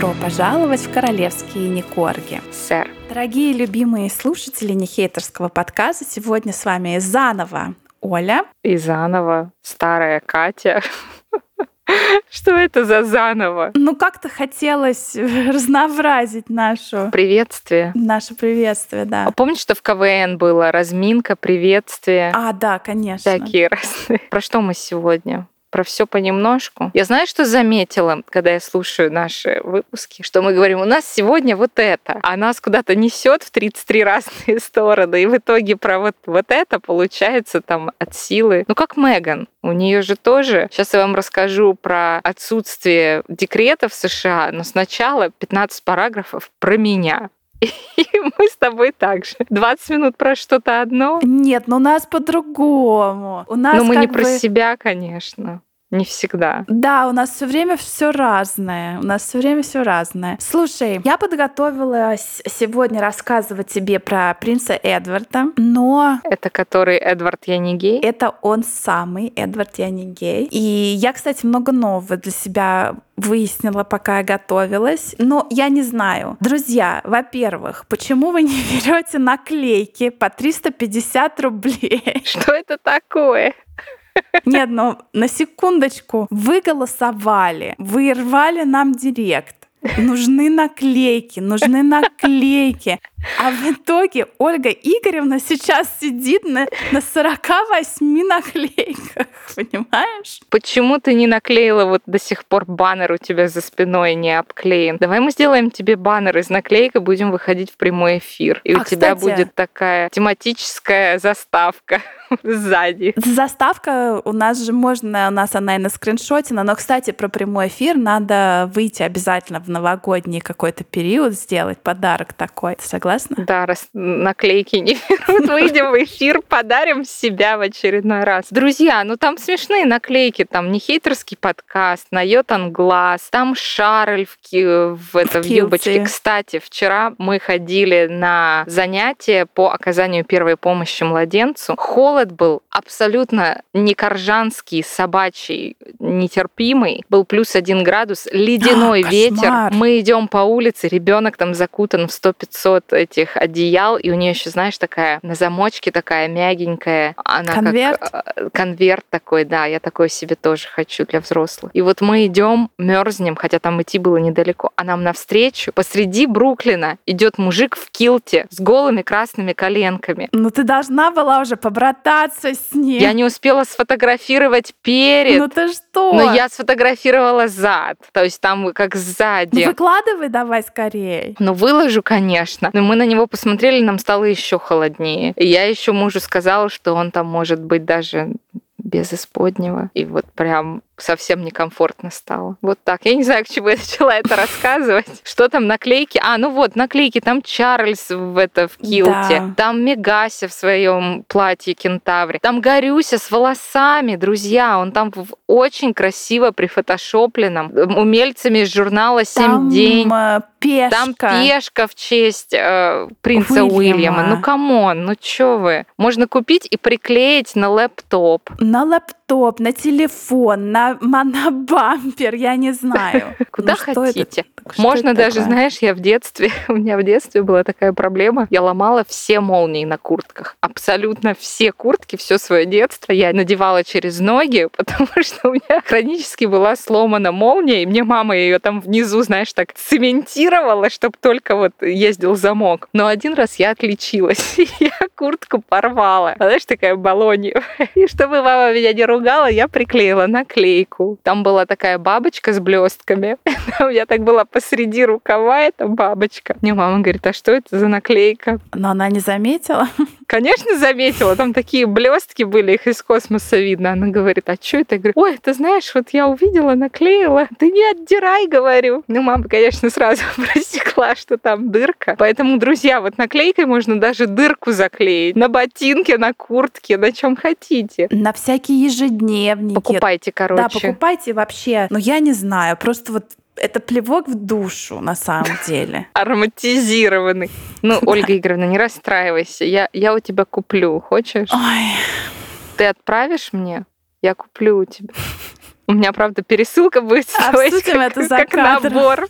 добро пожаловать в королевские Никорги. Сэр. Дорогие любимые слушатели нехейтерского подкаста, сегодня с вами заново Оля. И заново старая Катя. Что это за заново? Ну, как-то хотелось разнообразить нашу... Приветствие. Наше приветствие, да. А помнишь, что в КВН было? Разминка, приветствие. А, да, конечно. Такие разные. Про что мы сегодня? Про все понемножку. Я знаю, что заметила, когда я слушаю наши выпуски, что мы говорим, у нас сегодня вот это, а нас куда-то несет в 33 разные стороны, и в итоге про вот, вот это получается там от силы. Ну, как Меган, у нее же тоже. Сейчас я вам расскажу про отсутствие декрета в США, но сначала 15 параграфов про меня. И мы с тобой также. 20 минут про что-то одно. Нет, но у нас по-другому. У нас но мы не бы... про себя, конечно. Не всегда. Да, у нас все время все разное. У нас все время все разное. Слушай, я подготовилась сегодня рассказывать тебе про принца Эдварда, но... Это который Эдвард я не гей? Это он самый, Эдвард я не гей. И я, кстати, много нового для себя выяснила, пока я готовилась. Но я не знаю. Друзья, во-первых, почему вы не берете наклейки по 350 рублей? Что это такое? Нет, ну на секундочку. Вы голосовали, вы рвали нам директ. Нужны наклейки, нужны наклейки. А в итоге Ольга Игоревна сейчас сидит на, на 48 наклейках, понимаешь? Почему ты не наклеила вот до сих пор баннер у тебя за спиной не обклеен? Давай мы сделаем тебе баннер из наклеек и будем выходить в прямой эфир. И а, у тебя кстати, будет такая тематическая заставка сзади. Заставка у нас же можно, у нас она и на скриншоте, но, кстати, про прямой эфир надо выйти обязательно в новогодний какой-то период, сделать подарок такой. Ты согласна? Да, раз наклейки не берут, выйдем в эфир, подарим себя в очередной раз. Друзья, ну там смешные наклейки, там не хейтерский подкаст, на Йотан Глаз, там Шарль в, в, это, в юбочке. Кстати, вчера мы ходили на занятия по оказанию первой помощи младенцу. Холод был абсолютно не коржанский, собачий, нетерпимый. Был плюс один градус, ледяной а, ветер. Мы идем по улице, ребенок там закутан в 100-500 этих одеял, и у нее еще, знаешь, такая на замочке такая мягенькая. Она конверт? как э, конверт такой, да, я такой себе тоже хочу для взрослых. И вот мы идем, мерзнем, хотя там идти было недалеко, а нам навстречу посреди Бруклина идет мужик в килте с голыми красными коленками. Ну ты должна была уже побрататься с ним. Я не успела сфотографировать перед. Ну ты что? Но я сфотографировала зад. То есть там как сзади. Ну, выкладывай давай скорее. Ну выложу, конечно. Но мы на него посмотрели, нам стало еще холоднее. И я еще мужу сказала, что он там может быть даже без исподнего. И вот прям совсем некомфортно стало. Вот так. Я не знаю, к чему я начала это рассказывать. Что там наклейки? А, ну вот, наклейки. Там Чарльз в это в килте. Да. Там Мегася в своем платье кентавре. Там Гаррюся с волосами, друзья. Он там очень красиво прифотошопленном. Умельцами из журнала «Семь там, день». Э, пешка. Там пешка в честь э, принца Уильяма. Уильяма. Ну, come on, ну чё вы? Можно купить и приклеить на лэптоп. На лэптоп, на телефон, на на, бампер, я не знаю. Куда ну, хотите. Можно даже, знаешь, я в детстве, у меня в детстве была такая проблема, я ломала все молнии на куртках. Абсолютно все куртки, все свое детство я надевала через ноги, потому что у меня хронически была сломана молния, и мне мама ее там внизу, знаешь, так цементировала, чтобы только вот ездил замок. Но один раз я отличилась, я куртку порвала. Знаешь, такая баллонья. И чтобы мама меня не ругала, я приклеила наклейку. Там была такая бабочка с блестками. У меня так была посреди рукава эта бабочка. Мне мама говорит, а что это за наклейка? Но она не заметила. Конечно, заметила. Там такие блестки были, их из космоса видно. Она говорит, а что это? Я говорю, ой, ты знаешь, вот я увидела, наклеила. Ты не отдирай, говорю. Ну, мама, конечно, сразу просекла, что там дырка. Поэтому, друзья, вот наклейкой можно даже дырку заклеить. На ботинке, на куртке, на чем хотите. На всякие ежедневники. Покупайте, короче. Да, покупайте вообще. Но я не знаю, просто вот это плевок в душу на самом деле. Ароматизированный. Ну, Ольга Игоревна, не расстраивайся. Я, я у тебя куплю. Хочешь? Ой. Ты отправишь мне? Я куплю у тебя. У меня, правда, пересылка будет стоить как, это за как кадром. набор.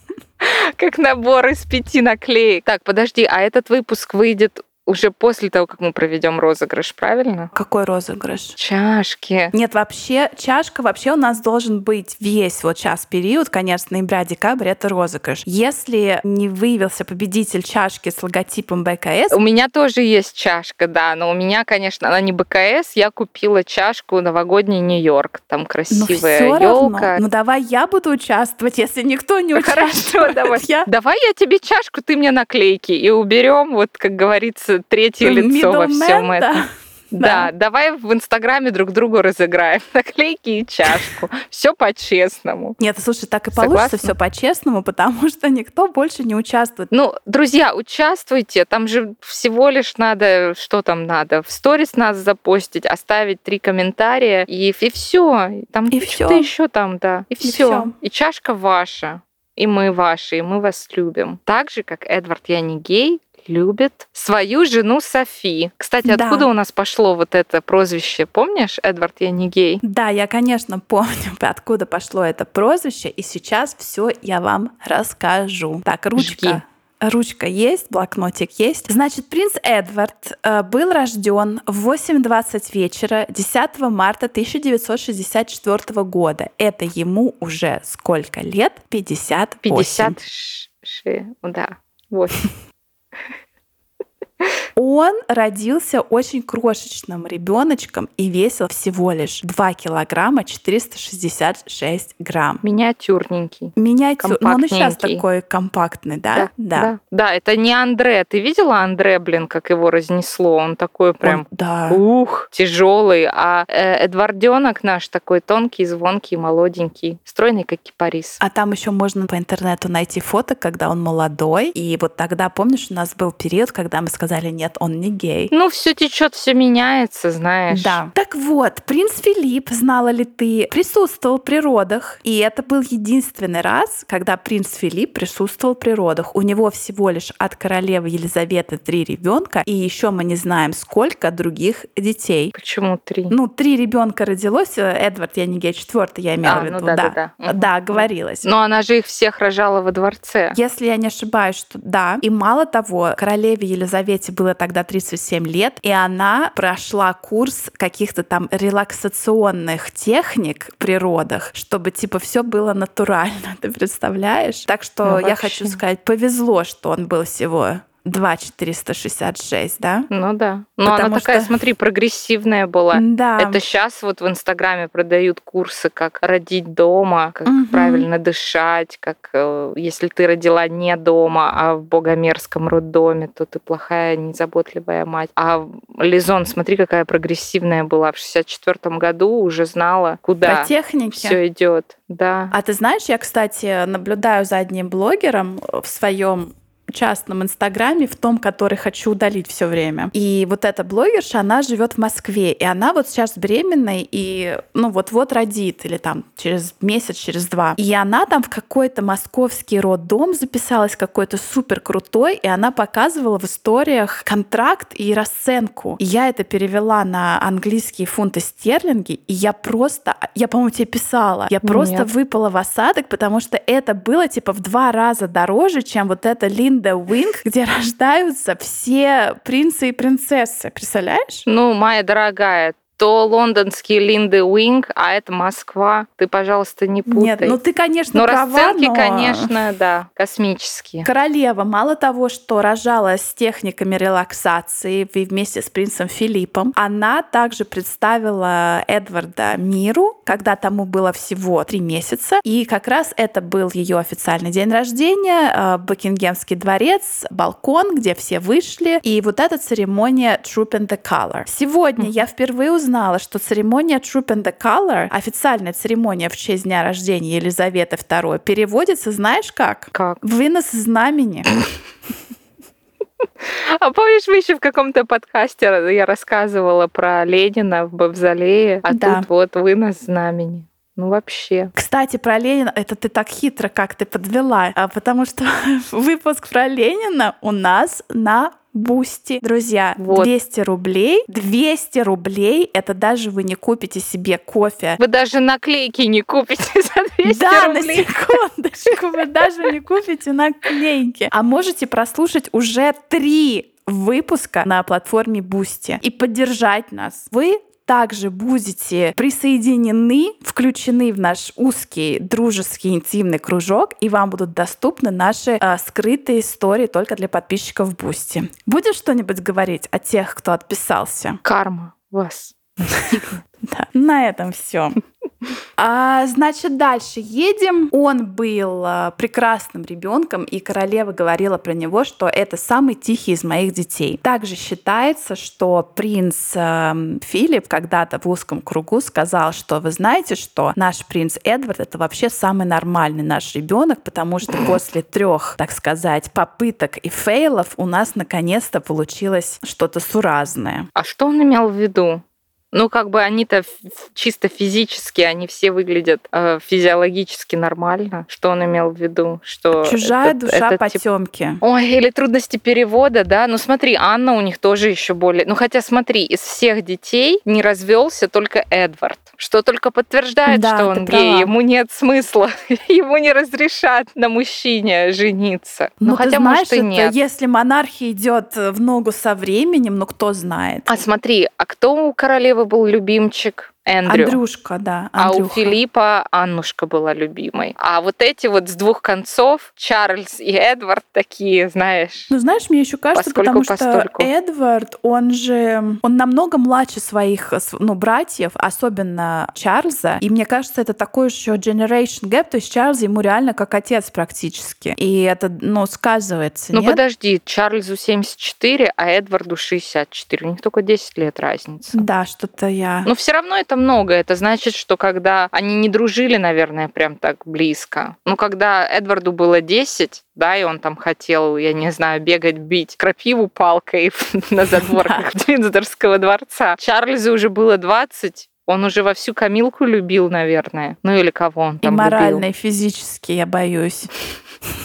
Как набор из пяти наклеек. Так, подожди, а этот выпуск выйдет уже после того, как мы проведем розыгрыш, правильно? Какой розыгрыш? Чашки. Нет, вообще чашка вообще у нас должен быть весь вот час период, конец ноября-декабрь, это розыгрыш. Если не выявился победитель чашки с логотипом БКС... У меня тоже есть чашка, да, но у меня, конечно, она не БКС, я купила чашку новогодний Нью-Йорк, там красивая елка. Ну давай я буду участвовать, если никто не участвует. Хорошо, давай. Я... Давай я тебе чашку, ты мне наклейки и уберем, вот как говорится, третье лицо во всем этом. Да. да, давай в Инстаграме друг другу разыграем наклейки и чашку. Все по-честному. Нет, слушай, так и получится все по-честному, потому что никто больше не участвует. Ну, друзья, участвуйте. Там же всего лишь надо, что там надо? В сторис нас запостить, оставить три комментария и, и все. Там и что-то еще там, да. И, и все. И чашка ваша. И мы ваши, и мы вас любим. Так же, как Эдвард Я не гей, любит свою жену Софи. Кстати, да. откуда у нас пошло вот это прозвище? Помнишь, Эдвард, я не гей? Да, я, конечно, помню, откуда пошло это прозвище, и сейчас все я вам расскажу. Так, ручка. Жги. Ручка есть, блокнотик есть. Значит, принц Эдвард э, был рожден в 8.20 вечера 10 марта 1964 года. Это ему уже сколько лет? 58. 56, да, 8. Он родился очень крошечным ребеночком и весил всего лишь 2 килограмма 466 грамм. Миниатюрненький. Миниатюр. Но он и сейчас такой компактный, да? Да, да? да. Да, это не Андре. Ты видела Андре, блин, как его разнесло? Он такой прям, он, да. ух, тяжелый. А э, Эдварденок наш такой тонкий, звонкий, молоденький, стройный, как кипарис. А там еще можно по интернету найти фото, когда он молодой. И вот тогда, помнишь, у нас был период, когда мы сказали, нет, нет, он не гей. Ну, все течет, все меняется, знаешь. Да. Так вот, принц Филипп, знала ли ты, присутствовал при родах. И это был единственный раз, когда принц Филипп присутствовал при родах. У него всего лишь от королевы Елизаветы три ребенка, и еще мы не знаем, сколько других детей. Почему три? Ну, три ребенка родилось. Эдвард, я не гей, четвертый, я имела а, в виду. Ну, да, да, да. Да, да говорилось. Но она же их всех рожала во дворце. Если я не ошибаюсь, что да. И мало того, королеве Елизавете было тогда 37 лет, и она прошла курс каких-то там релаксационных техник в природах, чтобы типа все было натурально, ты представляешь? Так что ну, я хочу сказать, повезло, что он был всего 2 466, да? Ну да. Но Потому она такая, что... смотри, прогрессивная была. Да. Это сейчас вот в Инстаграме продают курсы, как родить дома, как угу. правильно дышать, как э, если ты родила не дома, а в богомерзком роддоме, то ты плохая, незаботливая мать. А Лизон, смотри, какая прогрессивная была. В 64 году уже знала, куда все идет. Да. А ты знаешь, я, кстати, наблюдаю за одним блогером в своем частном инстаграме, в том, который хочу удалить все время. И вот эта блогерша, она живет в Москве, и она вот сейчас беременная, и ну вот-вот родит, или там через месяц, через два. И она там в какой-то московский роддом записалась, какой-то супер крутой, и она показывала в историях контракт и расценку. И я это перевела на английские фунты стерлинги, и я просто, я, по-моему, тебе писала, я просто Нет. выпала в осадок, потому что это было типа в два раза дороже, чем вот эта Лин Lindo Wing, где рождаются все принцы и принцессы. Представляешь? Ну, моя дорогая, то лондонский Lindo Wing, а это Москва. Ты, пожалуйста, не путай. Нет, ну ты, конечно, но права, расценки, но... конечно, да, космические. Королева мало того, что рожала с техниками релаксации вместе с принцем Филиппом, она также представила Эдварда миру, когда тому было всего три месяца. И как раз это был ее официальный день рождения, э, Букингемский дворец, балкон, где все вышли. И вот эта церемония Trooping the Colour. Сегодня mm-hmm. я впервые узнала, узнала, что церемония Trooping the Colour, официальная церемония в честь дня рождения Елизаветы II, переводится, знаешь как? Как? Вынос знамени. А помнишь, мы еще в каком-то подкасте я рассказывала про Ленина в Мавзолее, а да. тут вот вынос знамени. Ну вообще. Кстати, про Ленина, это ты так хитро как ты подвела, а потому что выпуск про Ленина у нас на Бусти. Друзья, вот. 200 рублей. 200 рублей. Это даже вы не купите себе кофе. Вы даже наклейки не купите за 200 да, рублей. Да, на секундочку. Вы даже не купите наклейки. А можете прослушать уже три выпуска на платформе Бусти и поддержать нас. Вы также будете присоединены, включены в наш узкий, дружеский, интимный кружок, и вам будут доступны наши э, скрытые истории только для подписчиков Бусти. Будешь что-нибудь говорить о тех, кто отписался? Карма вас Да. На этом все. А, значит, дальше едем. Он был а, прекрасным ребенком, и королева говорила про него, что это самый тихий из моих детей. Также считается, что принц а, Филипп когда-то в узком кругу сказал, что вы знаете, что наш принц Эдвард это вообще самый нормальный наш ребенок, потому что после трех, так сказать, попыток и фейлов у нас наконец-то получилось что-то суразное. А что он имел в виду? Ну, как бы они-то чисто физически, они все выглядят э, физиологически нормально. Что он имел в виду? Что Чужая это, душа это, потемки. Тип... Ой, или трудности перевода, да. Ну, смотри, Анна у них тоже еще более. Ну, хотя смотри, из всех детей не развелся только Эдвард, что только подтверждает, да, что он гей. Права. Ему нет смысла, ему не разрешат на мужчине жениться. Ну, ну хотя, знаешь, может, и нет. если монархия идет в ногу со временем, ну кто знает. А смотри, а кто у королевы был любимчик, Эндрю. Андрюшка, да. Андрюха. А у Филиппа Аннушка была любимой. А вот эти вот с двух концов, Чарльз и Эдвард такие, знаешь. Ну, знаешь, мне еще кажется, потому что Эдвард, он же, он намного младше своих, ну, братьев, особенно Чарльза. И мне кажется, это такой еще generation gap, то есть Чарльз ему реально как отец практически. И это, ну, сказывается, Ну, нет? подожди, Чарльзу 74, а Эдварду 64. У них только 10 лет разница. Да, что-то я... Но все равно это много. Это значит, что когда они не дружили, наверное, прям так близко. Ну, когда Эдварду было 10, да, и он там хотел, я не знаю, бегать, бить крапиву палкой на задворках Двинзорского дворца. Чарльзу уже было 20, он уже во всю Камилку любил, наверное. Ну или кого он там И морально, любил. и физически, я боюсь.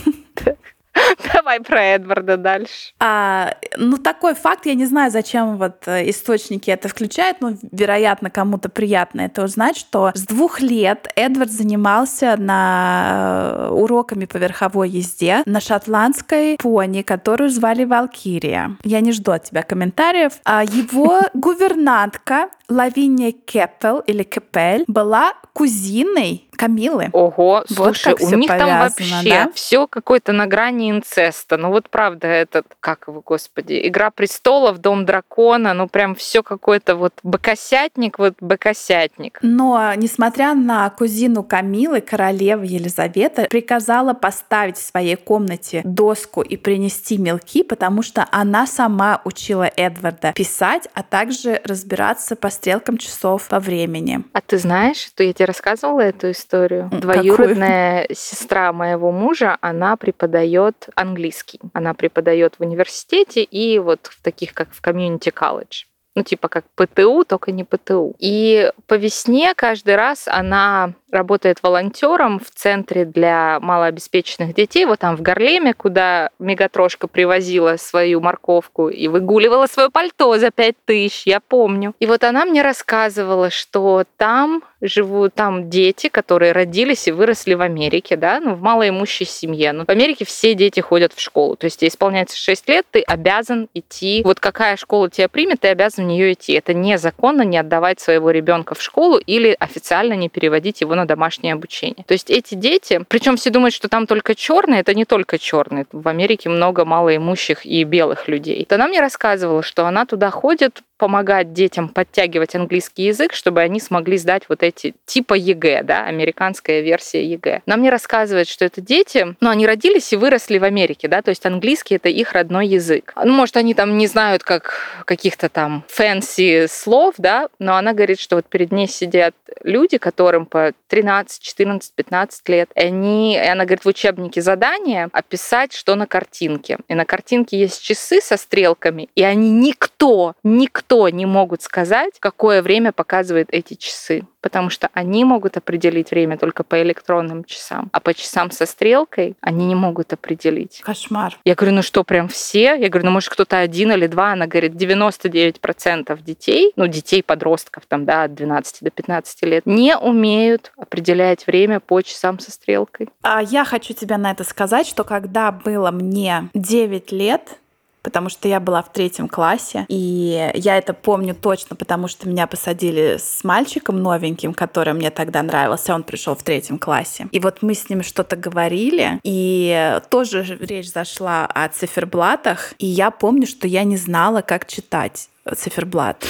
Давай про Эдварда дальше. А, ну, такой факт, я не знаю, зачем вот э, источники это включают, но, вероятно, кому-то приятно это узнать, что с двух лет Эдвард занимался на э, уроками по верховой езде на шотландской пони, которую звали Валкирия. Я не жду от тебя комментариев. А его гувернантка Лавиния Кеппел или Кепель была кузиной Камилы. Ого, слушай, вот у них повязано, там вообще да? все какое-то на грани инцеста. Ну вот правда этот, как его, господи, Игра престолов, Дом дракона, ну прям все какое-то вот бокосятник, вот бокосятник. Но, несмотря на кузину Камилы, королева Елизавета приказала поставить в своей комнате доску и принести мелки, потому что она сама учила Эдварда писать, а также разбираться по стрелкам часов по времени. А ты знаешь, что я тебе рассказывала эту историю? Двоюродная Какую? сестра моего мужа, она преподает английский. Она преподает в университете и вот в таких, как в комьюнити колледж ну, типа как ПТУ, только не ПТУ. И по весне каждый раз она работает волонтером в центре для малообеспеченных детей, вот там в Гарлеме, куда Мегатрошка привозила свою морковку и выгуливала свое пальто за пять тысяч, я помню. И вот она мне рассказывала, что там живут там дети, которые родились и выросли в Америке, да, ну, в малоимущей семье. Но в Америке все дети ходят в школу. То есть тебе исполняется 6 лет, ты обязан идти. Вот какая школа тебя примет, ты обязан в нее идти. Это незаконно не отдавать своего ребенка в школу или официально не переводить его на домашнее обучение. То есть эти дети, причем все думают, что там только черные, это не только черные. В Америке много малоимущих и белых людей. Она мне рассказывала, что она туда ходит помогать детям подтягивать английский язык, чтобы они смогли сдать вот эти типа ЕГЭ, да, американская версия ЕГЭ. Нам мне рассказывает, что это дети, ну, они родились и выросли в Америке, да, то есть английский — это их родной язык. Ну, может, они там не знают как каких-то там fancy слов, да, но она говорит, что вот перед ней сидят люди, которым по 13, 14, 15 лет, и они, и она говорит, в учебнике задание описать, что на картинке. И на картинке есть часы со стрелками, и они никто, никто никто не могут сказать, какое время показывает эти часы потому что они могут определить время только по электронным часам, а по часам со стрелкой они не могут определить. Кошмар. Я говорю, ну что, прям все? Я говорю, ну может кто-то один или два? Она говорит, 99% детей, ну детей, подростков там, да, от 12 до 15 лет, не умеют определять время по часам со стрелкой. А я хочу тебе на это сказать, что когда было мне 9 лет, потому что я была в третьем классе, и я это помню точно, потому что меня посадили с мальчиком новеньким, который мне тогда нравился, он пришел в третьем классе. И вот мы с ним что-то говорили, и тоже речь зашла о циферблатах, и я помню, что я не знала, как читать циферблат.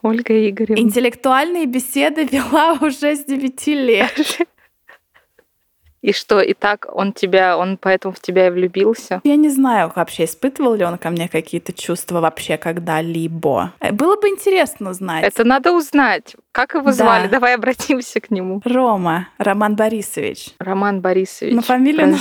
Ольга Игоревна. Интеллектуальные беседы вела уже с 9 лет. И что, и так он тебя, он поэтому в тебя и влюбился? Я не знаю, вообще испытывал ли он ко мне какие-то чувства вообще когда-либо. Э, было бы интересно узнать. Это надо узнать. Как его звали? Да. Давай обратимся к нему. Рома, Роман Борисович. Роман Борисович. Но фамилию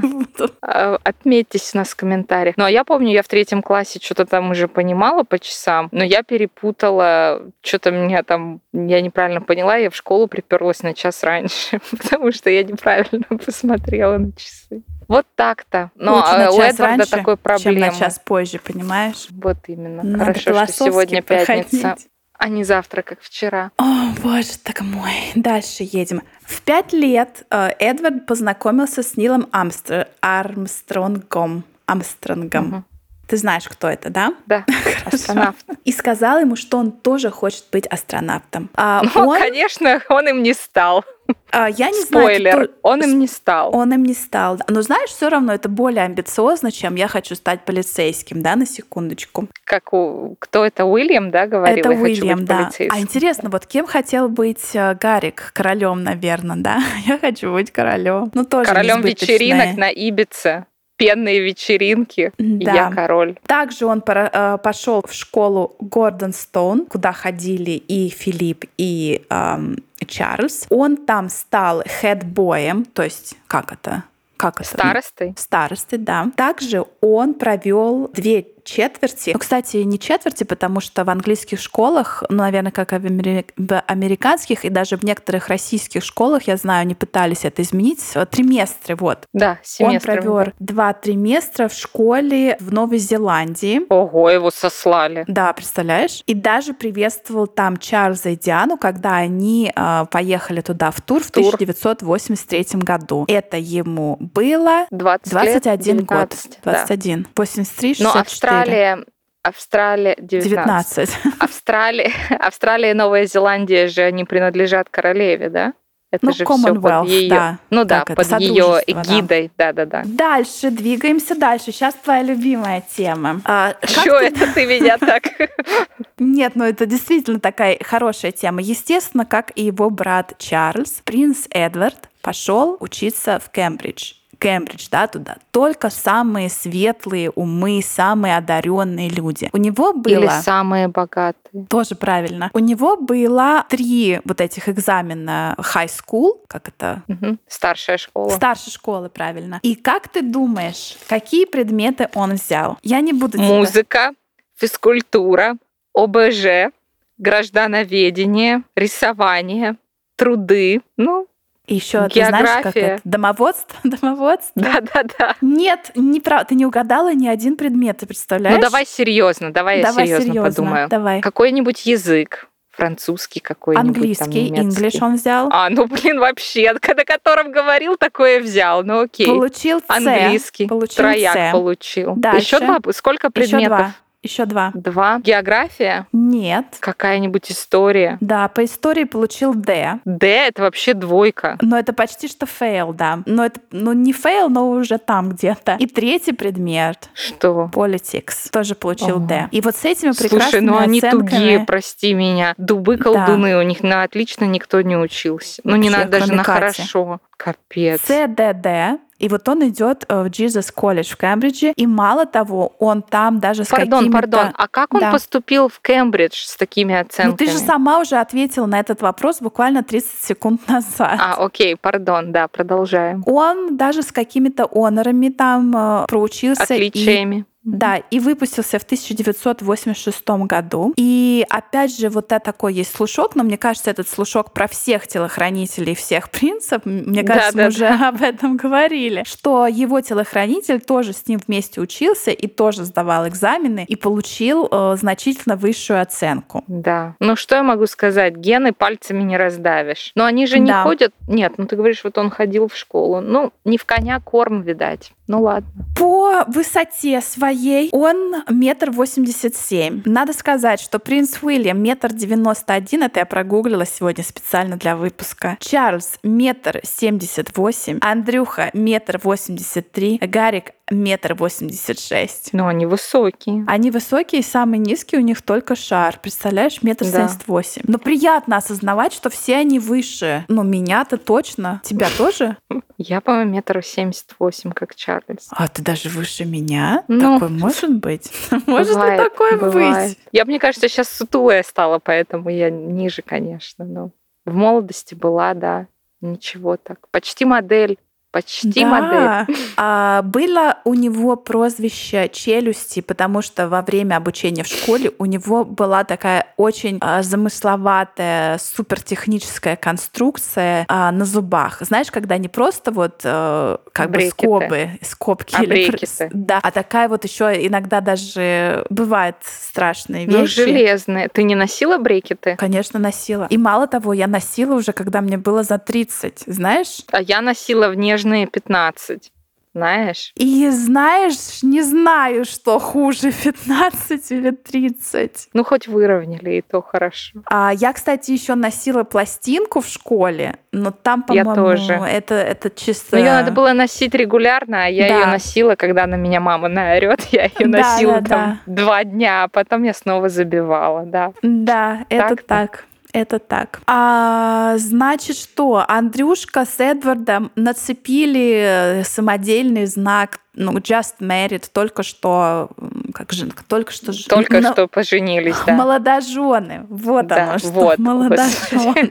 буду. А, отметьтесь у нас в комментариях. Ну, а я помню, я в третьем классе что-то там уже понимала по часам, но я перепутала, что-то меня там, я неправильно поняла, я в школу приперлась на час раньше, потому что я неправильно посмотрела на часы. Вот так-то. Но Лучше на а, у час Эдварда раньше, такой проблемы. чем на час позже, понимаешь? Вот именно. Надо Хорошо, что сегодня проходить. пятница а не завтра, как вчера. О, боже, так мой. Дальше едем. В пять лет э, Эдвард познакомился с Нилом Амстр... Армстронгом. Амстронгом. Угу. Ты знаешь, кто это, да? Да, астронавт. И сказал ему, что он тоже хочет быть астронавтом. А ну, он... конечно, он им не стал. А, я не Спойлер, знаю, кто... он им не стал. Он им не стал. Но знаешь, все равно это более амбициозно, чем я хочу стать полицейским, да, на секундочку. Как у... Кто это, Уильям, да, говорил? Это я Уильям, да. А интересно, вот кем хотел быть э, Гарик? Королем, наверное, да? Я хочу быть королем. Ну, тоже Королем вечеринок на Ибице пенные вечеринки. Да. Я король. Также он э, пошел в школу Гордон Стоун, куда ходили и Филипп, и эм, Чарльз. Он там стал хедбоем, то есть как это? Как это? Старостой. Старостой, да. Также он провел две четверти. Ну, кстати, не четверти, потому что в английских школах, ну, наверное, как и в американских, и даже в некоторых российских школах, я знаю, они пытались это изменить, триместры, вот. Да, семестры. Он провел два триместра в школе в Новой Зеландии. Ого, его сослали. Да, представляешь? И даже приветствовал там Чарльза и Диану, когда они э, поехали туда в тур в тур. 1983 году. Это ему было 20 21 лет, 19, год. 21. Да. 83, 64. Но Австралия Австралия 19. 19. Австралия, Австралия и Новая Зеландия же они принадлежат королеве, да? Это ну, же все под ее, да. ну да, так, под ее эгидой, да, да, да. Дальше двигаемся дальше. Сейчас твоя любимая тема. А, Что ты... это ты меня так? Нет, ну это действительно такая хорошая тема. Естественно, как и его брат Чарльз, принц Эдвард пошел учиться в Кембридж. Кембридж, да, туда. Только самые светлые умы, самые одаренные люди. У него было... Или самые богатые. Тоже правильно. У него было три вот этих экзамена high school, как это? Угу. Старшая школа. Старшая школа, правильно. И как ты думаешь, какие предметы он взял? Я не буду... Музыка, физкультура, ОБЖ, граждановедение, рисование, труды, ну, и еще ты знаешь, как это? Домоводство? Домоводство? Да, да, да. Нет, не прав... ты не угадала ни один предмет, ты представляешь? Ну давай серьезно, давай, давай я серьезно, серьезно подумаю. Давай. Какой-нибудь язык французский какой-нибудь. Английский, там, English он взял. А, ну блин, вообще, на котором говорил, такое взял. Ну окей. Получил С. Английский. Получил Трояк С. получил. Дальше. Еще два. Сколько предметов? Еще два. Еще два. Два. География? Нет. Какая-нибудь история? Да, по истории получил D. D — это вообще двойка. Но это почти что fail, да. Но это, ну не fail, но уже там где-то. И третий предмет. Что? Politics. Тоже получил D. И вот с этими Слушай, прекрасными ну они оценками... тугие, прости меня. Дубы-колдуны, у них на отлично никто не учился. Ну не Вообще, надо даже на Кати. хорошо. Капец. CDD. И вот он идет э, в Jesus College в Кембридже, и мало того, он там даже с Пардон, какими-то... пардон, а как он Да. поступил в Кембридж с такими оценками? Ну ты же сама уже ответила на этот вопрос буквально 30 секунд назад. А, окей, пардон, да, продолжаем. Он даже с какими-то онорами там э, проучился. и- Отличиями. Да, и выпустился в 1986 году. И опять же, вот это такой есть слушок, но мне кажется, этот слушок про всех телохранителей, всех принцев, мне кажется, да, мы да, уже да. об этом говорили, что его телохранитель тоже с ним вместе учился и тоже сдавал экзамены и получил э, значительно высшую оценку. Да. Ну что я могу сказать? Гены пальцами не раздавишь. Но они же не да. ходят... Нет, ну ты говоришь, вот он ходил в школу. Ну, не в коня корм, видать. Ну ладно. По высоте своей он метр восемьдесят семь. Надо сказать, что принц Уильям метр девяносто один, это я прогуглила сегодня специально для выпуска. Чарльз метр семьдесят восемь, Андрюха метр восемьдесят три, Гарик метр восемьдесят шесть. Но они высокие. Они высокие, и самый низкий у них только шар. Представляешь, метр семьдесят восемь. Но приятно осознавать, что все они выше. Ну, меня-то точно. Тебя тоже? Я, по-моему, метр семьдесят восемь, как Чарльз. А ты даже выше меня? Ну, такое может быть? Может ли такое быть? Я, мне кажется, сейчас сутулая стала, поэтому я ниже, конечно. Но в молодости была, да, ничего так. Почти модель. Почти да. модель. А, было у него прозвище челюсти, потому что во время обучения в школе у него была такая очень а, замысловатая, супертехническая конструкция а, на зубах. Знаешь, когда не просто вот а, как Брекеты. бы скобы, скобки, а или, да, а такая вот еще иногда даже бывает страшные ну, вещи. Ну, железные. Ты не носила брекеты? Конечно, носила. И мало того, я носила уже, когда мне было за 30, знаешь? А я носила вне нежные 15 знаешь. И знаешь, не знаю, что хуже, 15 или 30. Ну, хоть выровняли, и то хорошо. А я, кстати, еще носила пластинку в школе, но там, по-моему, я тоже. Это, это чисто... Но ее надо было носить регулярно, а я да. ее носила, когда на меня мама наорет. Я ее да, носила да, там да. два дня, а потом я снова забивала, да. Да, это так. Это так. А, значит, что Андрюшка с Эдвардом нацепили самодельный знак ну, just married, только что, как же, только что... Только на... что поженились, да. Молодожены. Вот да, оно что. Вот. Молодожены.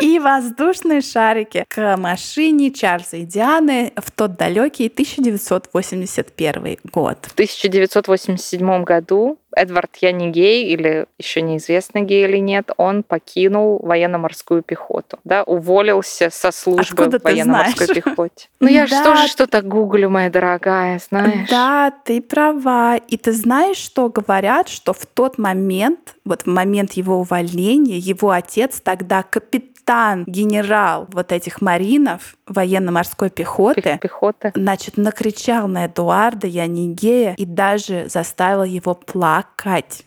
и воздушные шарики к машине Чарльза и Дианы в тот далекий 1981 год. В 1987 году Эдвард я не гей или еще неизвестно гей или нет, он покинул военно-морскую пехоту, да, уволился со службы Откуда в военно-морской пехоте. Ну я же тоже что-то гуглю, моя дорогая, знаешь. Да, ты права. И ты знаешь, что говорят, что в тот момент, вот в момент его увольнения, его отец тогда капитан генерал вот этих маринов военно-морской пехоты, пехоты, значит, накричал на Эдуарда Янигея и даже заставил его плакать плакать.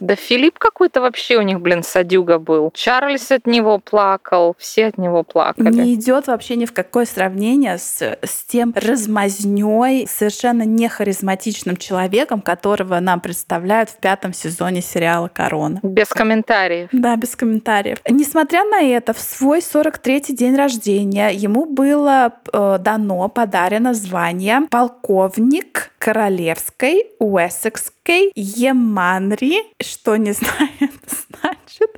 Да Филипп какой-то вообще у них, блин, садюга был. Чарльз от него плакал, все от него плакали. Не идет вообще ни в какое сравнение с, с тем размазнёй, совершенно не харизматичным человеком, которого нам представляют в пятом сезоне сериала «Корона». Без комментариев. Да, без комментариев. Несмотря на это, в свой 43-й день рождения ему было э, дано, подарено звание полковник королевской Уэссекской Еманри, что не знаю, это значит,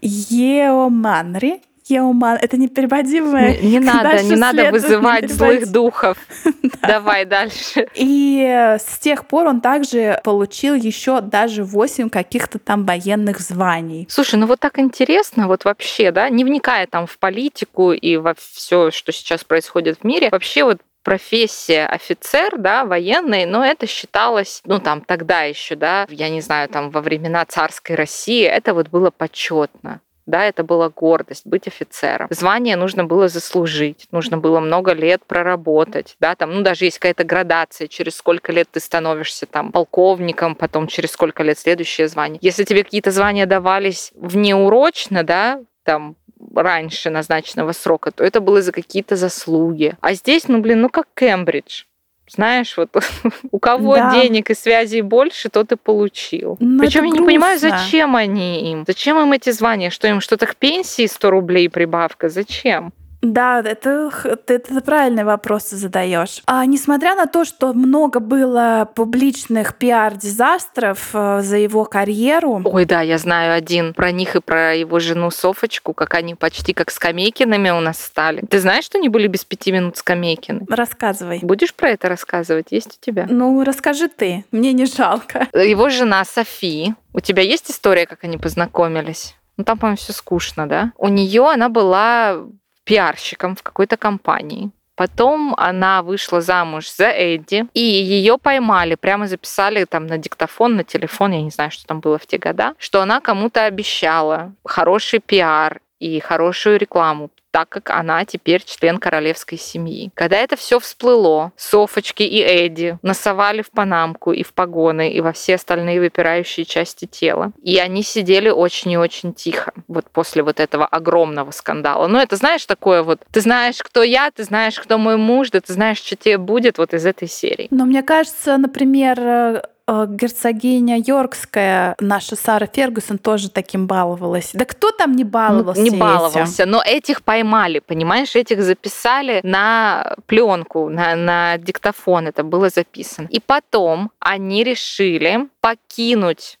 Еоманри, Еоман. Это непереводимое. Не, не надо, не надо вызывать злых духов. Давай дальше. И с тех пор он также получил еще даже восемь каких-то там военных званий. Слушай, ну вот так интересно, вот вообще, да, не вникая там в политику и во все, что сейчас происходит в мире, вообще вот профессия офицер, да, военный, но это считалось, ну там тогда еще, да, я не знаю, там во времена царской России, это вот было почетно. Да, это была гордость быть офицером. Звание нужно было заслужить, нужно было много лет проработать, да, там, ну даже есть какая-то градация, через сколько лет ты становишься там полковником, потом через сколько лет следующее звание. Если тебе какие-то звания давались внеурочно, да, там раньше назначенного срока, то это было за какие-то заслуги. А здесь, ну, блин, ну как Кембридж. Знаешь, вот у кого да. денег и связей больше, тот и получил. Но ну, Причем я не понимаю, зачем они им? Зачем им эти звания? Что им что-то к пенсии 100 рублей прибавка? Зачем? Да, это, ты, ты правильные вопросы задаешь. А несмотря на то, что много было публичных пиар-дизастров э, за его карьеру. Ой, да, я знаю один про них и про его жену Софочку, как они почти как скамейкинами у нас стали. Ты знаешь, что они были без пяти минут скамейкины? Рассказывай. Будешь про это рассказывать? Есть у тебя? Ну, расскажи ты. Мне не жалко. Его жена Софи. У тебя есть история, как они познакомились? Ну, там, по-моему, все скучно, да? У нее она была пиарщиком в какой-то компании. Потом она вышла замуж за Эдди, и ее поймали, прямо записали там на диктофон, на телефон, я не знаю, что там было в те года, что она кому-то обещала хороший пиар и хорошую рекламу так как она теперь член королевской семьи. Когда это все всплыло, Софочки и Эдди насовали в панамку и в погоны, и во все остальные выпирающие части тела. И они сидели очень и очень тихо, вот после вот этого огромного скандала. Ну, это, знаешь, такое вот, ты знаешь, кто я, ты знаешь, кто мой муж, да ты знаешь, что тебе будет вот из этой серии. Но мне кажется, например, Э, герцогиня Йоркская, наша Сара Фергюсон, тоже таким баловалась. Да кто там не баловался? Ну, не баловался, этим? но этих поймали, понимаешь, этих записали на пленку, на, на диктофон это было записано. И потом они решили покинуть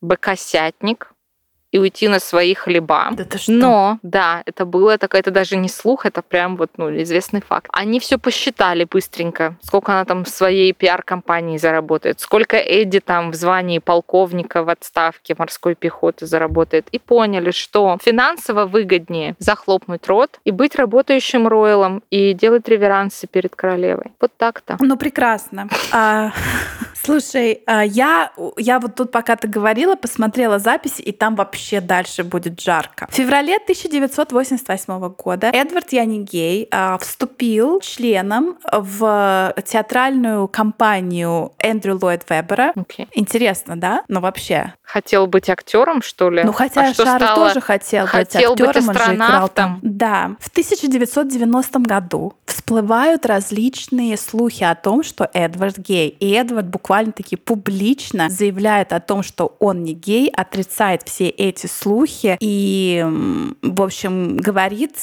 быкосятник, и уйти на свои хлеба. Да ты что? Но, да, это было такое, это даже не слух, это прям вот, ну, известный факт. Они все посчитали быстренько, сколько она там в своей пиар-компании заработает, сколько Эдди там в звании полковника в отставке морской пехоты заработает, и поняли, что финансово выгоднее захлопнуть рот и быть работающим роялом и делать реверансы перед королевой. Вот так-то. Ну, прекрасно. Слушай, а, я, я вот тут, пока ты говорила, посмотрела записи, и там вообще дальше будет жарко. В феврале 1988 года Эдвард Янигей а, вступил членом в театральную компанию Эндрю Ллойд Вебера. Okay. Интересно, да? Ну вообще. Хотел быть актером, что ли? Ну хотя а Шар тоже хотел, хотел быть актером, быть он играл там. Да. В 1990 году всплывают различные слухи о том, что Эдвард гей. И Эдвард буквально-таки публично заявляет о том, что он не гей, отрицает все эти слухи и, в общем, говорит,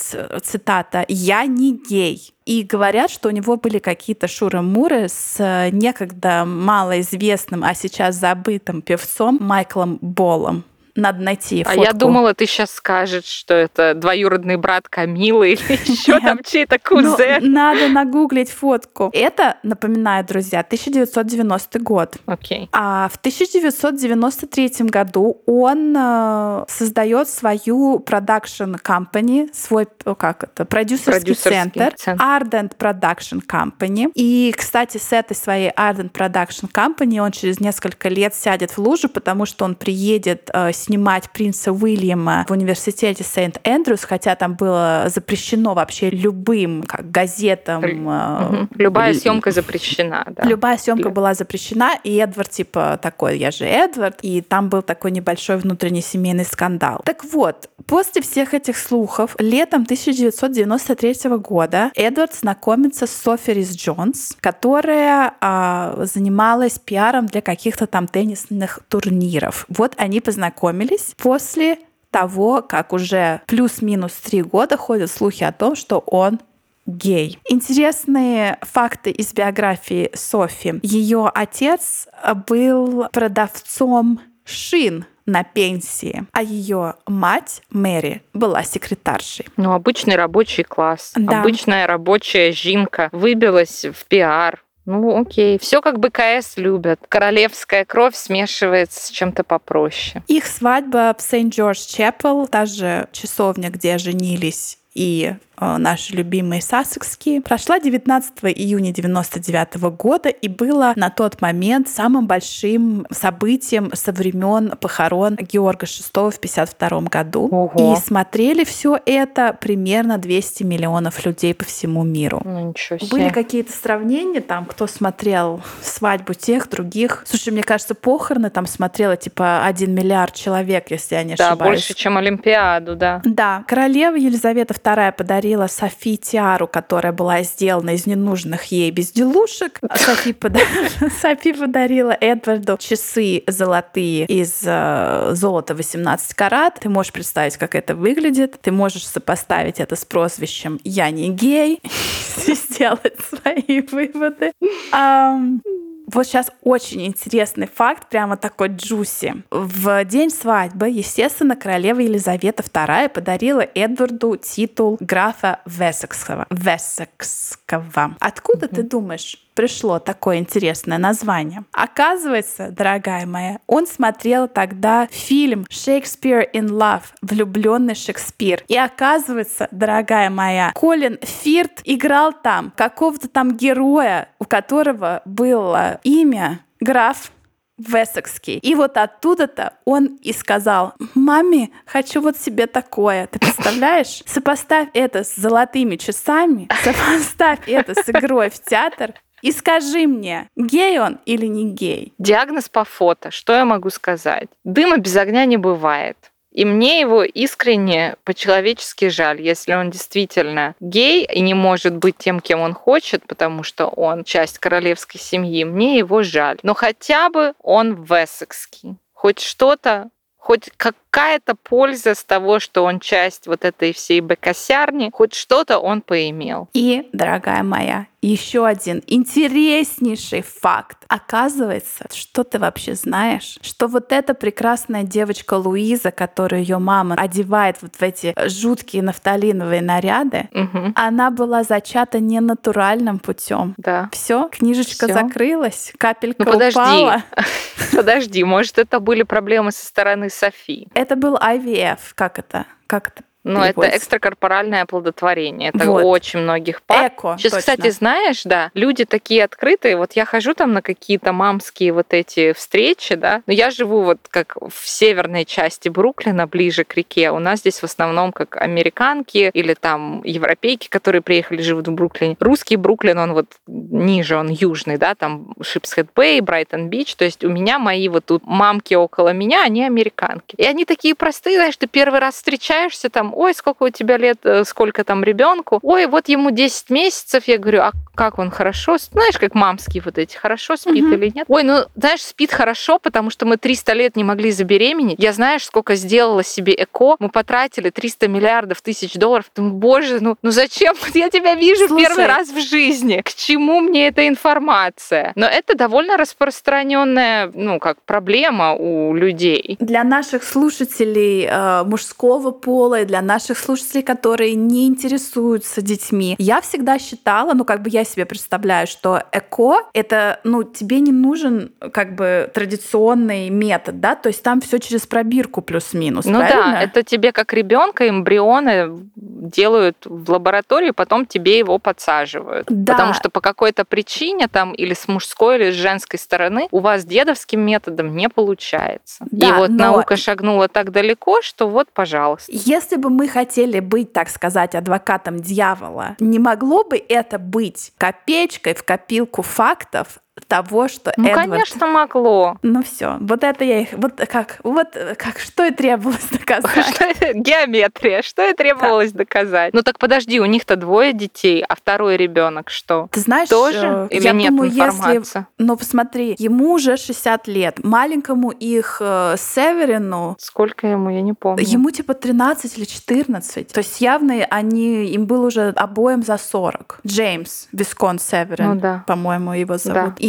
цитата, «Я не гей». И говорят, что у него были какие-то шуры-муры с некогда малоизвестным, а сейчас забытым певцом Майклом Болом надо найти фотку. А я думала, ты сейчас скажешь, что это двоюродный брат Камилы или еще там чей-то ну, кузен. надо нагуглить фотку. Это, напоминаю, друзья, 1990 год. Окей. А в 1993 году он э, создает свою продакшн company, свой, как это, продюсерский, центр, Ardent Production Company. И, кстати, с этой своей Ardent Production Company он через несколько лет сядет в лужу, потому что он приедет э, снимать принца Уильяма в университете Сент-Эндрюс, хотя там было запрещено вообще любым как, газетам. Угу. Любая съемка запрещена, да. Любая съемка была запрещена, и Эдвард типа такой, я же Эдвард, и там был такой небольшой внутренний семейный скандал. Так вот, после всех этих слухов, летом 1993 года Эдвард знакомится с Софи Рис Джонс, которая а, занималась пиаром для каких-то там теннисных турниров. Вот они познакомились познакомились после того, как уже плюс-минус три года ходят слухи о том, что он гей. Интересные факты из биографии Софи. Ее отец был продавцом шин на пенсии, а ее мать Мэри была секретаршей. Ну, обычный рабочий класс, да. обычная рабочая жинка выбилась в пиар, ну, окей. Все как бы КС любят. Королевская кровь смешивается с чем-то попроще. Их свадьба в Сент-Джордж-Чепел, та же часовня, где женились и Э, наши любимые сассекские, прошла 19 июня 99 года и было на тот момент самым большим событием со времен похорон Георга VI в 52 году. Ого. И смотрели все это примерно 200 миллионов людей по всему миру. Ну, ничего себе. Были какие-то сравнения там, кто смотрел свадьбу тех, других. Слушай, мне кажется, похороны там смотрела типа 1 миллиард человек, если я не ошибаюсь. Да, больше, чем Олимпиаду, да. Да. Королева Елизавета II подарила Софи тиару, которая была сделана из ненужных ей безделушек. Софи, подар... Софи подарила Эдварду часы золотые из э, золота 18 карат. Ты можешь представить, как это выглядит. Ты можешь сопоставить это с прозвищем «Я не гей», сделать свои выводы. Um, вот сейчас очень интересный факт, прямо такой джуси. В день свадьбы, естественно, королева Елизавета II подарила Эдварду титул графа Вессекского. Вессекского. Откуда mm-hmm. ты думаешь? Пришло такое интересное название. Оказывается, дорогая моя, он смотрел тогда фильм «Шекспир in Love» «Влюбленный Шекспир». И оказывается, дорогая моя, Колин Фирт играл там какого-то там героя, у которого было имя граф Вессекский. И вот оттуда-то он и сказал, маме, хочу вот себе такое. Ты представляешь? Сопоставь это с золотыми часами, сопоставь это с игрой в театр, и скажи мне, гей он или не гей? Диагноз по фото. Что я могу сказать? Дыма без огня не бывает. И мне его искренне по-человечески жаль, если он действительно гей и не может быть тем, кем он хочет, потому что он часть королевской семьи, мне его жаль. Но хотя бы он вессекский. Хоть что-то хоть какая-то польза с того, что он часть вот этой всей бекосярни, хоть что-то он поимел. И, дорогая моя, еще один интереснейший факт. Оказывается, что ты вообще знаешь, что вот эта прекрасная девочка Луиза, которую ее мама одевает вот в эти жуткие нафталиновые наряды, угу. она была зачата не натуральным путем. Да. Все, книжечка Всё. закрылась, капелька ну, подожди. упала. Подожди, может, это были проблемы со стороны Софи? Это был IVF, как это? Как это ну, это экстракорпоральное оплодотворение. Это вот. очень многих пар. Эко, Сейчас, точно. кстати, знаешь, да, люди такие открытые. Вот я хожу там на какие-то мамские вот эти встречи, да, но я живу вот как в северной части Бруклина, ближе к реке. У нас здесь в основном как американки или там европейки, которые приехали, живут в Бруклине. Русский Бруклин, он вот ниже, он южный, да, там Шипсхед Бэй, Брайтон Бич. То есть у меня мои вот тут мамки около меня, они американки. И они такие простые, знаешь, ты первый раз встречаешься там, ой, сколько у тебя лет, э, сколько там ребенку, ой, вот ему 10 месяцев, я говорю, а как он хорошо, знаешь, как мамские вот эти, хорошо спит угу. или нет? Ой, ну, знаешь, спит хорошо, потому что мы 300 лет не могли забеременеть. Я знаешь, сколько сделала себе ЭКО, мы потратили 300 миллиардов тысяч долларов. Думаю, боже, ну, ну зачем? Я тебя вижу Слушай. первый раз в жизни. К чему мне эта информация? Но это довольно распространенная, ну, как проблема у людей. Для наших слушателей э, мужского пола и для наших слушателей, которые не интересуются детьми. Я всегда считала, ну как бы я себе представляю, что ЭКО — это, ну, тебе не нужен как бы традиционный метод, да, то есть там все через пробирку плюс-минус, Ну правильно? да, это тебе как ребенка эмбрионы делают в лаборатории, потом тебе его подсаживают. Да. Потому что по какой-то причине там или с мужской, или с женской стороны у вас дедовским методом не получается. Да, И вот но... наука шагнула так далеко, что вот, пожалуйста. Если бы мы хотели быть, так сказать, адвокатом дьявола, не могло бы это быть копеечкой в копилку фактов того, что ну, Эдвард... конечно, могло. Ну все, вот это я их, вот как, вот как, что и требовалось доказать. Геометрия, что и требовалось да. доказать. Ну так подожди, у них-то двое детей, а второй ребенок что? Ты знаешь, тоже э, или я нет думаю, информации? Если, ну посмотри, ему уже 60 лет, маленькому их э, Северину... Сколько ему, я не помню. Ему типа 13 или 14. То есть явно они, им был уже обоим за 40. Джеймс Вискон Северин, ну, да. по-моему, его зовут. Да. И,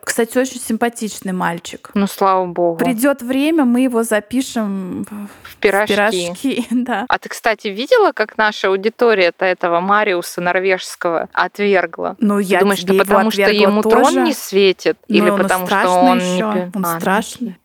кстати, очень симпатичный мальчик. Ну, слава богу. Придет время, мы его запишем в пирожки. В пирожки да. А ты, кстати, видела, как наша аудитория-то этого Мариуса норвежского отвергла? Ну, я думаешь, что потому что ему тоже? трон не светит? Ну, или потому что он еще. не... Он а, страшный.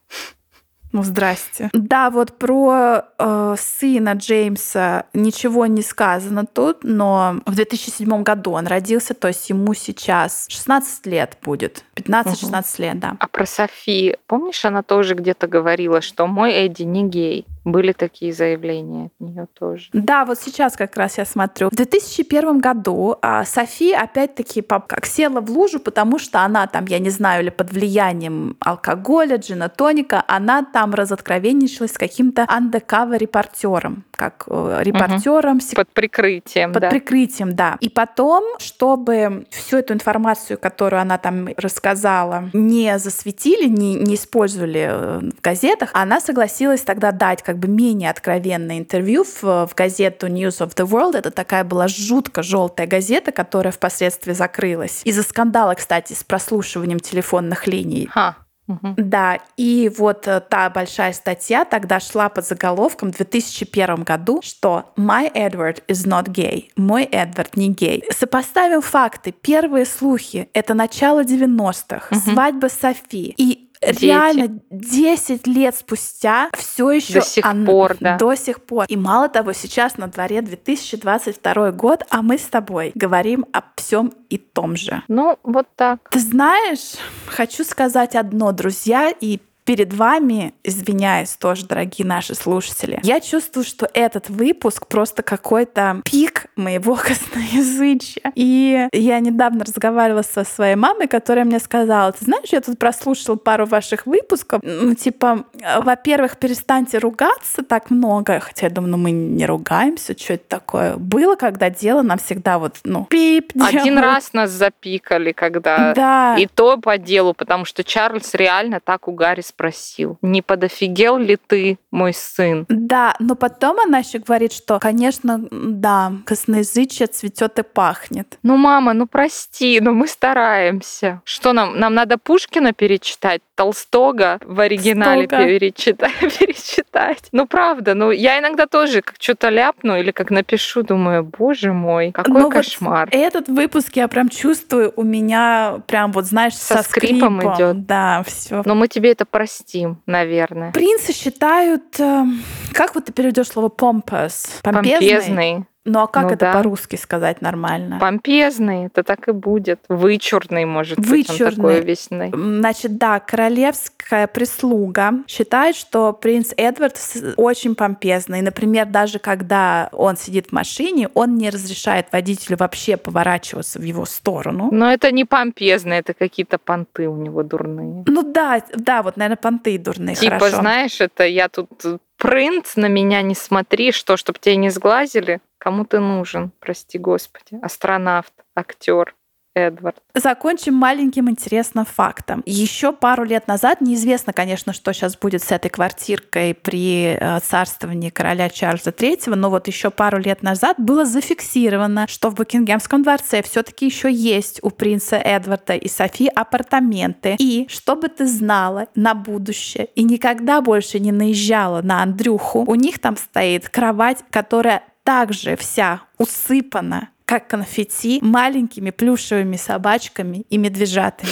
Ну, здрасте. Да, вот про э, сына Джеймса ничего не сказано тут, но в 2007 году он родился, то есть ему сейчас 16 лет будет. 15-16 угу. лет, да. А про Софи, помнишь, она тоже где-то говорила, что мой Эдди не гей? Были такие заявления от нее тоже. Да, вот сейчас как раз я смотрю. В 2001 году а, Софи опять-таки как села в лужу, потому что она там, я не знаю, или под влиянием алкоголя, джина тоника, она там разоткровенничалась с каким-то андекава репортером, как э, репортером. Угу. Под прикрытием, Под да. прикрытием, да. И потом, чтобы всю эту информацию, которую она там рассказала, не засветили, не, не использовали э, в газетах, она согласилась тогда дать как бы менее откровенное интервью в, в газету News of the World. Это такая была жутко желтая газета, которая впоследствии закрылась. Из-за скандала, кстати, с прослушиванием телефонных линий. Ха. Угу. Да, и вот э, та большая статья тогда шла под заголовком в 2001 году, что «My Edward is not gay», «Мой Эдвард не гей». Сопоставим факты. Первые слухи — это начало 90-х, угу. свадьба Софи. И Дети. реально 10 лет спустя все еще до сих он, пор, да. До сих пор. И мало того, сейчас на дворе 2022 год, а мы с тобой говорим о всем и том же. Ну, вот так. Ты знаешь, хочу сказать одно, друзья, и перед вами, извиняюсь тоже, дорогие наши слушатели, я чувствую, что этот выпуск просто какой-то пик моего косноязычия. И я недавно разговаривала со своей мамой, которая мне сказала, ты знаешь, я тут прослушала пару ваших выпусков, ну, типа, во-первых, перестаньте ругаться так много, хотя я думаю, ну мы не ругаемся, что это такое. Было, когда дело нам всегда вот, ну, пип делают. Один раз нас запикали, когда... Да. И то по делу, потому что Чарльз реально так у Гарри спросил, не подофигел ли ты, мой сын? Да, но потом она еще говорит, что, конечно, да, косноязычие цветет и пахнет. Ну, мама, ну прости, но мы стараемся. Что нам? Нам надо Пушкина перечитать, Толстога в оригинале перечитать, перечитать. Ну, правда, ну, я иногда тоже как что-то ляпну или как напишу, думаю, боже мой, какой ну, кошмар. Вот этот выпуск я прям чувствую, у меня прям вот, знаешь, со, со скрипом, скрипом идет. Да, все. Но мы тебе это простим, наверное. Принцы считают, э, как вот ты перейдешь слово pompous? Помпезный. Помпезный. Ну а как ну, это да. по-русски сказать нормально? Помпезный, это так и будет. Вычурный, может Вычурный. быть, такой весной. Значит, да, королевская прислуга считает, что принц Эдвард очень помпезный. Например, даже когда он сидит в машине, он не разрешает водителю вообще поворачиваться в его сторону. Но это не помпезный, это какие-то понты у него дурные. Ну да, да, вот, наверное, понты дурные. Типа, хорошо. знаешь, это я тут принц, на меня не смотри, что, чтобы тебя не сглазили. Кому ты нужен, прости господи? Астронавт, актер. Эдвард. Закончим маленьким интересным фактом. Еще пару лет назад, неизвестно, конечно, что сейчас будет с этой квартиркой при э, царствовании короля Чарльза III, но вот еще пару лет назад было зафиксировано, что в Букингемском дворце все-таки еще есть у принца Эдварда и Софи апартаменты. И чтобы ты знала на будущее и никогда больше не наезжала на Андрюху, у них там стоит кровать, которая также вся усыпана как конфетти, маленькими плюшевыми собачками и медвежатами.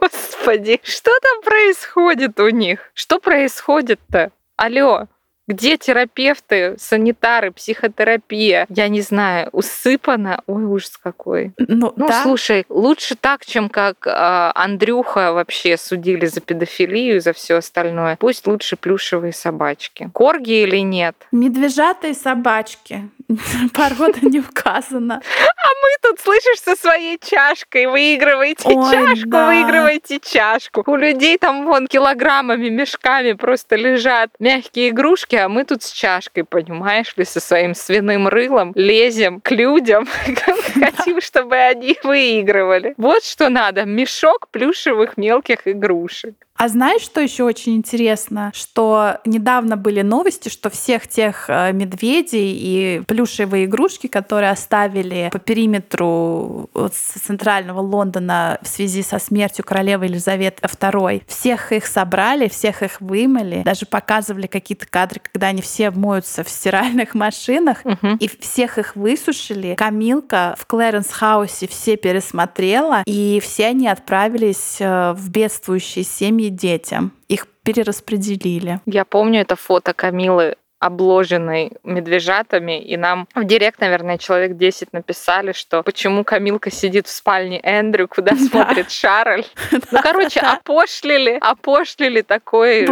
Господи, что там происходит у них? Что происходит-то? Алло, где терапевты, санитары, психотерапия? Я не знаю, усыпана. Ой, ужас какой. Ну, ну да? слушай, лучше так, чем как э, Андрюха вообще судили за педофилию и за все остальное. Пусть лучше плюшевые собачки. Корги или нет? Медвежатые собачки. Порода не указана. А мы тут, слышишь, со своей чашкой выигрываете Ой, чашку, да. выигрываете чашку. У людей там вон килограммами, мешками просто лежат мягкие игрушки, а мы тут с чашкой, понимаешь ли, со своим свиным рылом лезем к людям, хотим, чтобы они выигрывали. Вот что надо, мешок плюшевых мелких игрушек. А знаешь, что еще очень интересно? Что недавно были новости, что всех тех э, медведей и плюшевые игрушки, которые оставили по периметру центрального Лондона в связи со смертью королевы Елизаветы II, всех их собрали, всех их вымыли, даже показывали какие-то кадры, когда они все моются в стиральных машинах, угу. и всех их высушили. Камилка в Клэренс-хаусе все пересмотрела, и все они отправились э, в бедствующие семьи детям. Их перераспределили. Я помню это фото Камилы обложенной медвежатами, и нам в директ, наверное, человек 10 написали, что почему Камилка сидит в спальне Эндрю, куда смотрит Шарль. Ну, короче, опошлили, опошлили такой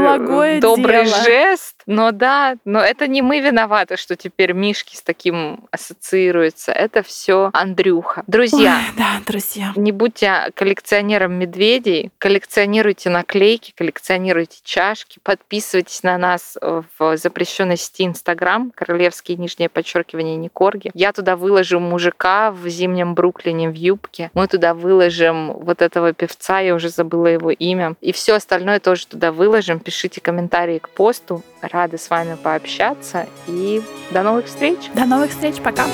добрый жест, Но да, но это не мы виноваты, что теперь Мишки с таким ассоциируются. Это все Андрюха. Друзья, Ой, да, друзья. Не будьте коллекционером медведей, коллекционируйте наклейки, коллекционируйте чашки, подписывайтесь на нас в запрещенной сети Инстаграм, королевские нижнее подчеркивание Никорги. Я туда выложу мужика в зимнем Бруклине в юбке. Мы туда выложим вот этого певца, я уже забыла его имя. И все остальное тоже туда выложим. Пишите комментарии к посту. Рада с вами пообщаться. И до новых встреч. До новых встреч. Пока.